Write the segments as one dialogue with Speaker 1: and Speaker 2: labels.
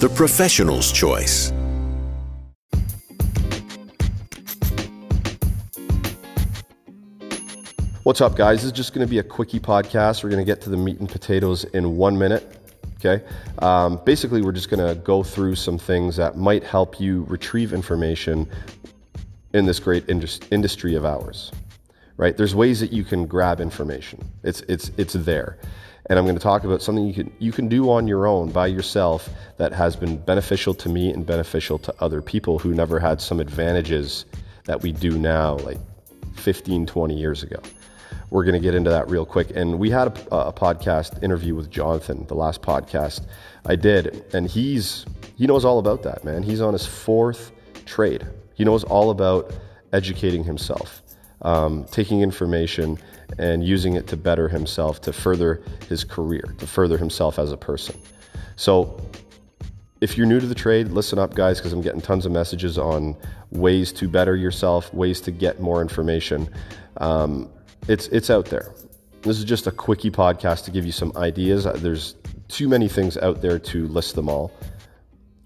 Speaker 1: the professional's choice.
Speaker 2: What's up, guys? This is just going to be a quickie podcast. We're going to get to the meat and potatoes in one minute. Okay. Um, basically, we're just going to go through some things that might help you retrieve information in this great indus- industry of ours. Right? There's ways that you can grab information. It's it's it's there and I'm going to talk about something you can you can do on your own by yourself that has been beneficial to me and beneficial to other people who never had some advantages that we do now like 15 20 years ago. We're going to get into that real quick and we had a, a podcast interview with Jonathan the last podcast I did and he's he knows all about that man. He's on his fourth trade. He knows all about educating himself um, taking information and using it to better himself, to further his career, to further himself as a person. So, if you're new to the trade, listen up, guys, because I'm getting tons of messages on ways to better yourself, ways to get more information. Um, it's it's out there. This is just a quickie podcast to give you some ideas. There's too many things out there to list them all,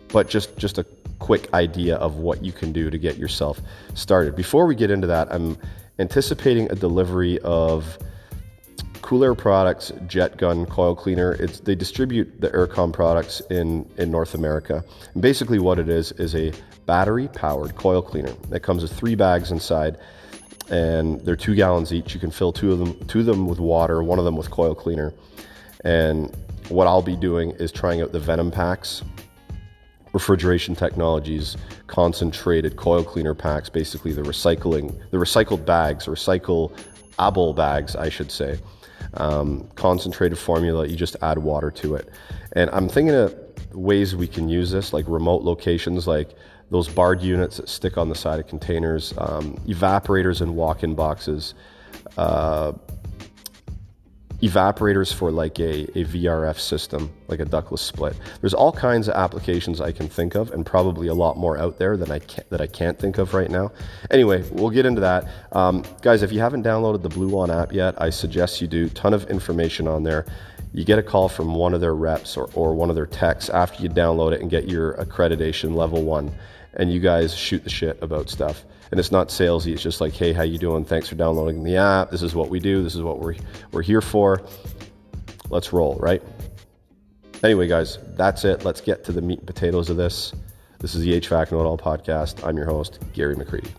Speaker 2: but just just a quick idea of what you can do to get yourself started. Before we get into that, I'm anticipating a delivery of Cool Air Products Jet Gun Coil Cleaner. It's, they distribute the Errecom products in, in North America. And basically, what it is is a battery powered coil cleaner that comes with three bags inside, and they're two gallons each. You can fill two of them, two of them with water, one of them with coil cleaner. And what I'll be doing is trying out the Venom packs refrigeration technologies concentrated coil cleaner packs basically the recycling the recycled bags recyclable bags i should say. Um, concentrated formula you just add water to it. And i'm thinking of ways we can use this like remote locations like those Bard units that stick on the side of containers um, evaporators and walk-in boxes uh, evaporators for like a, a VRF system, like a ductless split. There's all kinds of applications I can think of, and probably a lot more out there than I can, that I can't think of right now. Anyway, we'll get into that, um, guys. If you haven't downloaded the BluOn app yet, I suggest you do. Ton of information on there. You get a call from one of their reps or, or one of their techs after you download it and get your accreditation level one, and you guys shoot the shit about stuff and it's not salesy. It's just like, hey, how you doing? Thanks for downloading the app. This is what we do. This is what we're we're here for. Let's roll, right? Anyway, guys, that's it. Let's get to the meat and potatoes of this. This is the HVAC Know It All podcast. I'm your host, Gary McCready.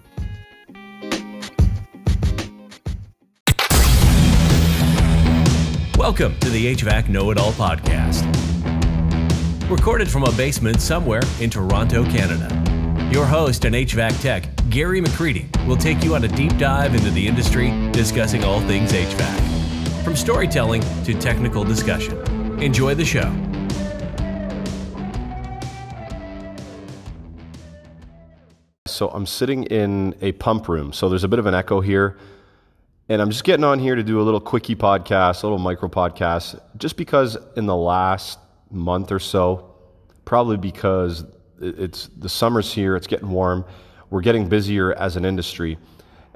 Speaker 3: Welcome to the HVAC Know It All podcast. Recorded from a basement somewhere in Toronto, Canada. Your host and HVAC tech, Gary McCready, will take you on a deep dive into the industry, discussing all things HVAC. From storytelling to technical discussion. Enjoy the show.
Speaker 2: So I'm sitting in a pump room. So there's a bit of an echo here. And I'm just getting on here to do a little quickie podcast, a little micro podcast, just because in the last month or so, probably because it's the summer's here, it's getting warm, we're getting busier as an industry,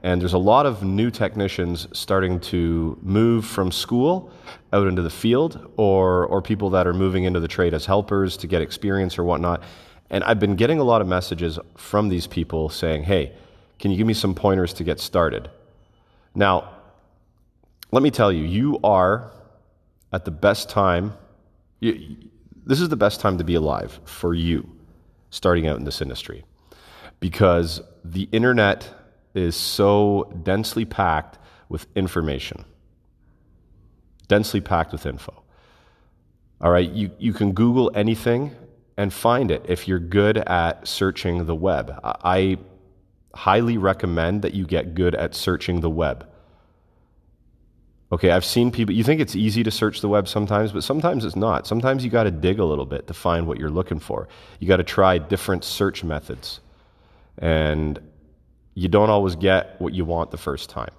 Speaker 2: and there's a lot of new technicians starting to move from school out into the field, or or people that are moving into the trade as helpers to get experience or whatnot. And I've been getting a lot of messages from these people saying, "Hey, can you give me some pointers to get started?" Now, let me tell you, you are at the best time. You, this is the best time to be alive for you starting out in this industry because the internet is so densely packed with information, densely packed with info. All right, you, you can Google anything and find it if you're good at searching the web. I highly recommend that you get good at searching the web. Okay, I've seen people, you think it's easy to search the web sometimes, but sometimes it's not. Sometimes you got to dig a little bit to find what you're looking for. You got to try different search methods. And you don't always get what you want the first time,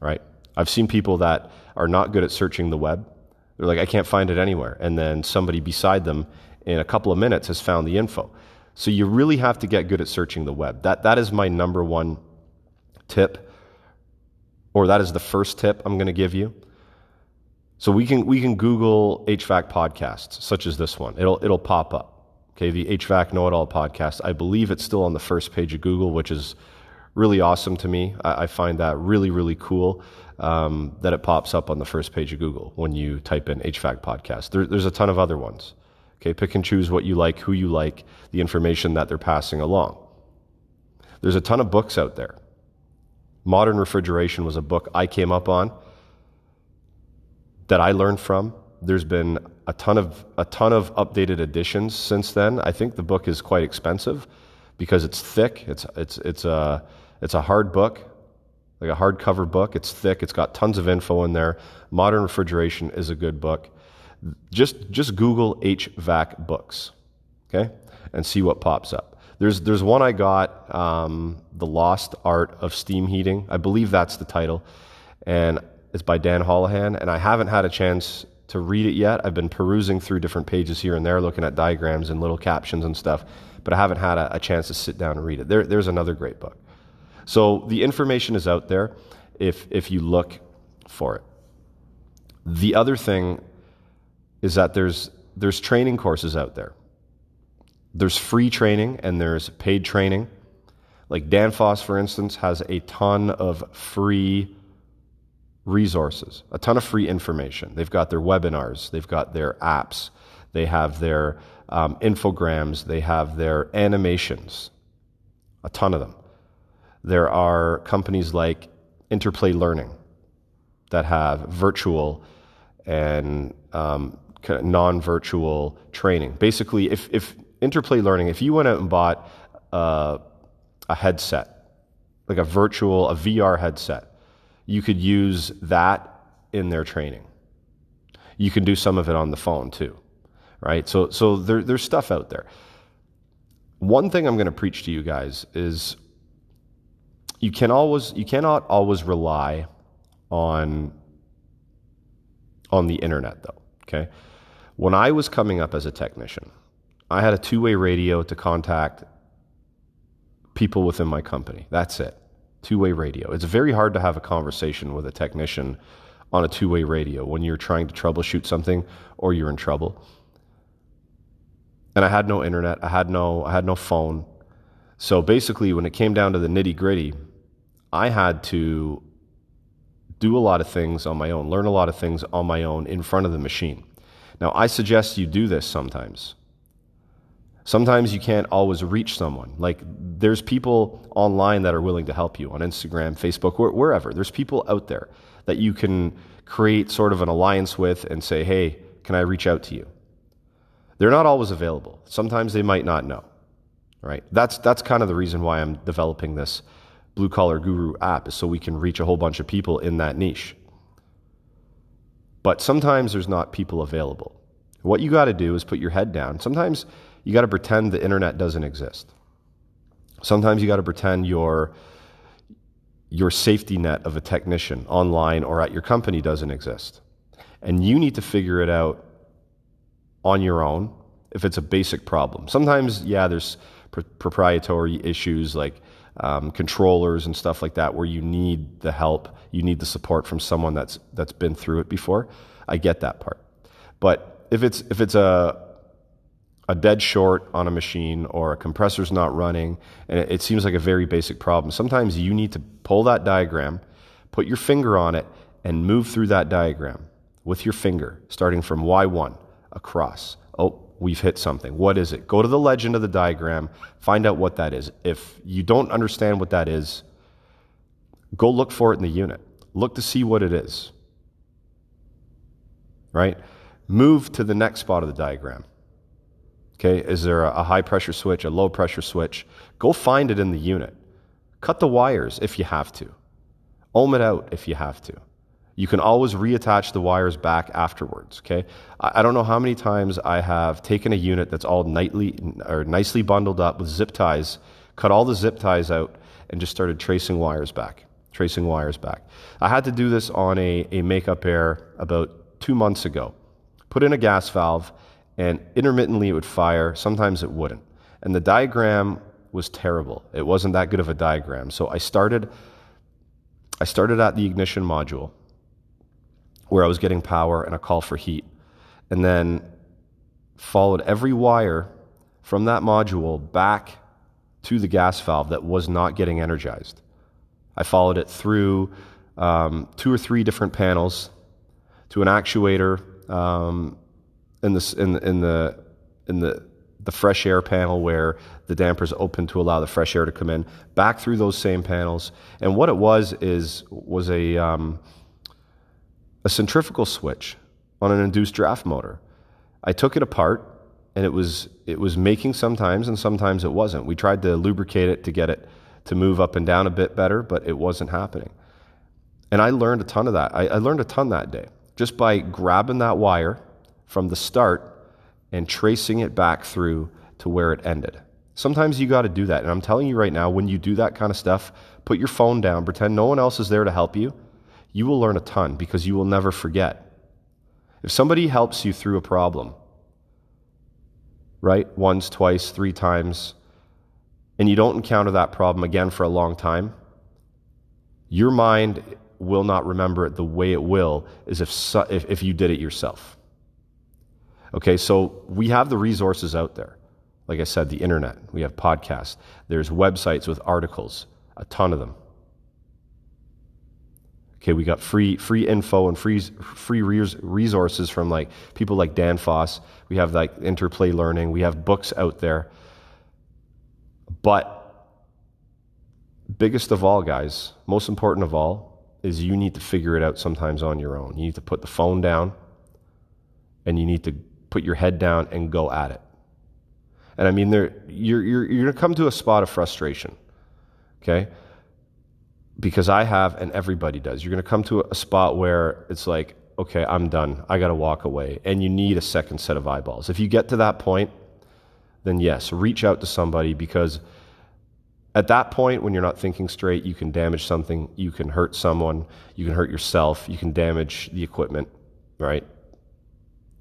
Speaker 2: right? I've seen people that are not good at searching the web. They're like, I can't find it anywhere. And then somebody beside them in a couple of minutes has found the info. So you really have to get good at searching the web. That, that is my number one tip, or that is the first tip I'm going to give you. So we can, we can Google HVAC podcasts, such as this one. It'll, it'll pop up. Okay, the HVAC Know It All podcast. I believe it's still on the first page of Google, which is really awesome to me. I, I find that really, really cool um, that it pops up on the first page of Google when you type in HVAC podcast. There, there's a ton of other ones. Okay, pick and choose what you like, who you like, the information that they're passing along. There's a ton of books out there. Modern Refrigeration was a book I came up on that I learned from. There's been a ton of a ton of updated editions since then. I think the book is quite expensive because it's thick. It's it's it's a it's a hard book, like a hardcover book. It's thick. It's got tons of info in there. Modern Refrigeration is a good book. Just just Google HVAC books, okay, and see what pops up. There's there's one I got, um, The Lost Art of Steam Heating. I believe that's the title, and it's by Dan Holohan. And I haven't had a chance to read it yet. I've been perusing through different pages here and there, looking at diagrams and little captions and stuff but I haven't had a, a chance to sit down and read it. There, there's another great book. So the information is out there if, if you look for it. The other thing is that there's, there's training courses out there. There's free training and there's paid training. Like Danfoss, for instance, has a ton of free resources, a ton of free information. They've got their webinars, they've got their apps, they have their um, infograms, they have their animations, a ton of them. There are companies like Interplay Learning that have virtual and um, non virtual training. Basically, if, if Interplay Learning, if you went out and bought uh, a headset, like a virtual, a VR headset, you could use that in their training. You can do some of it on the phone too right? So, so there, there's stuff out there. One thing I'm going to preach to you guys is you can always you cannot always rely on on the internet though okay when i was coming up as a technician i had a two-way radio to contact people within my company that's it two-way radio it's very hard to have a conversation with a technician on a two-way radio when you're trying to troubleshoot something or you're in trouble and I had no internet. I had no, I had no phone. So basically, when it came down to the nitty gritty, I had to do a lot of things on my own, learn a lot of things on my own in front of the machine. Now, I suggest you do this sometimes. Sometimes you can't always reach someone. Like, there's people online that are willing to help you on Instagram, Facebook, wherever. There's people out there that you can create sort of an alliance with and say, hey, can I reach out to you? They're not always available. Sometimes they might not know. Right? That's that's kind of the reason why I'm developing this Blue Collar Guru app is so we can reach a whole bunch of people in that niche. But sometimes there's not people available. What you got to do is put your head down. Sometimes you got to pretend the internet doesn't exist. Sometimes you got to pretend your your safety net of a technician online or at your company doesn't exist. And you need to figure it out on your own if it's a basic problem. Sometimes, yeah, there's pr- proprietary issues like um, controllers and stuff like that where you need the help, you need the support from someone that's that's been through it before. I get that part, but if it's if it's a a dead short on a machine or a compressor's not running and it, it seems like a very basic problem, sometimes you need to pull that diagram, put your finger on it, and move through that diagram with your finger, starting from Y1 across. Oh, we've hit something. What is it? Go to the legend of the diagram, find out what that is. If you don't understand what that is, go look for it in the unit. Look to see what it is. Right? Move to the next spot of the diagram. Okay, is there a high pressure switch, a low pressure switch? Go find it in the unit. Cut the wires if you have to. Ohm it out if you have to. You can always reattach the wires back afterwards. Okay, I, don't know how many times I have taken a unit that's all nightly or nicely bundled up with zip ties, cut all the zip ties out, and just started tracing wires back, tracing wires back. I had to do this on a, a makeup air about two months ago. Put in a gas valve, and intermittently it would fire. Sometimes it wouldn't, and the diagram was terrible. It wasn't that good of a diagram. So I started I started at the ignition module where I was getting power and a call for heat. And then followed every wire from that module back to the gas valve that was not getting energized. I followed it through um, two or three different panels to an actuator um, in, the, in, in, the, in the, the fresh air panel where the dampers open to allow the fresh air to come in, back through those same panels. And what it was is was a um, a centrifugal switch on an induced draft motor. I took it apart and it was it was making sometimes and sometimes it wasn't. We tried to lubricate it to get it to move up and down a bit better, but it wasn't happening. And I learned a ton of that. I, I learned a ton that day just by grabbing that wire from the start and tracing it back through to where it ended. Sometimes you got to do that. And I'm telling you right now, when you do that kind of stuff, put your phone down, pretend no one else is there to help you. You will learn a ton because you will never forget. If somebody helps you through a problem, right, once, twice, three times, and you don't encounter that problem again for a long time, your mind will not remember it the way it will as if, if, if you did it yourself. Okay, so we have the resources out there. Like I said, the internet, we have podcasts, there's websites with articles, a ton of them. Okay, we got free free info and free free resources from like people like Danfoss. We have like interplay learning. We have books out there. But biggest of all, guys, most important of all, is you need to figure it out sometimes on your own. You need to put the phone down and you need to put your head down and go at it. And I mean, there, you're, you're, you're going to come to a spot of frustration, okay? Because I have, and everybody does. You're going to come to a spot where it's like, okay, I'm done. I got to walk away. And you need a second set of eyeballs. If you get to that point, then yes, reach out to somebody because at that point, when you're not thinking straight, you can damage something, you can hurt someone, you can hurt yourself, you can damage the equipment, right?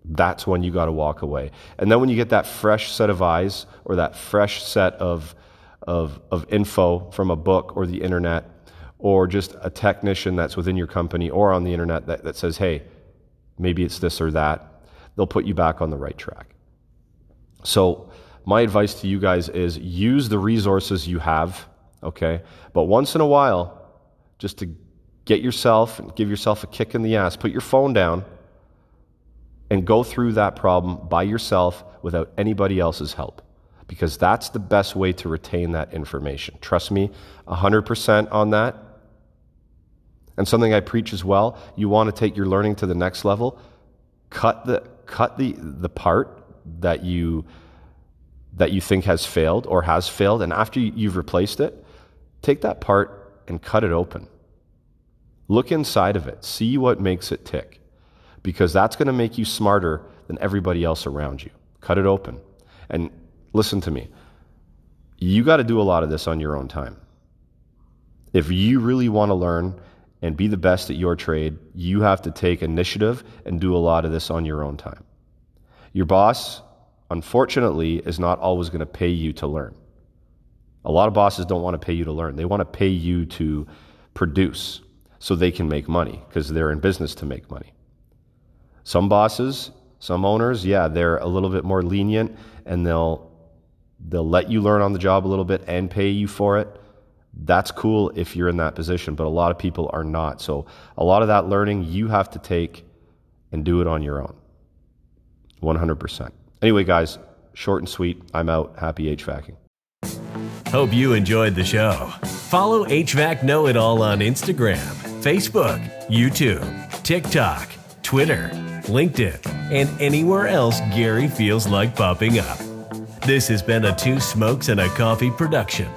Speaker 2: That's when you got to walk away. And then when you get that fresh set of eyes or that fresh set of, of, of info from a book or the internet or just a technician that's within your company or on the internet that, that says, hey, maybe it's this or that, they'll put you back on the right track. So, my advice to you guys is use the resources you have, okay? But once in a while, just to get yourself and give yourself a kick in the ass, put your phone down and go through that problem by yourself without anybody else's help because that's the best way to retain that information. Trust me 100% on that. And something I preach as well, you want to take your learning to the next level, cut the cut the the part that you that you think has failed or has failed and after you've replaced it, take that part and cut it open. Look inside of it, see what makes it tick because that's going to make you smarter than everybody else around you. Cut it open. And listen to me. You got to do a lot of this on your own time. If you really want to learn and be the best at your trade, you have to take initiative and do a lot of this on your own time. Your boss, unfortunately, is not always going to pay you to learn. A lot of bosses don't want to pay you to learn. They want to pay you to produce so they can make money because they're in business to make money. Some bosses, some owners, yeah, they're a little bit more lenient and they'll they'll let you learn on the job a little bit and pay you for it. That's cool if you're in that position, but a lot of people are not. So a lot of that learning you have to take and do it on your own. 100%. Anyway, guys, short and sweet. I'm out. Happy HVACing.
Speaker 3: Hope you enjoyed the show. Follow HVAC Know It All on Instagram, Facebook, YouTube, TikTok, Twitter LinkedIn, and anywhere else Gary feels like popping up. This has been a Two Smokes and a Coffee production.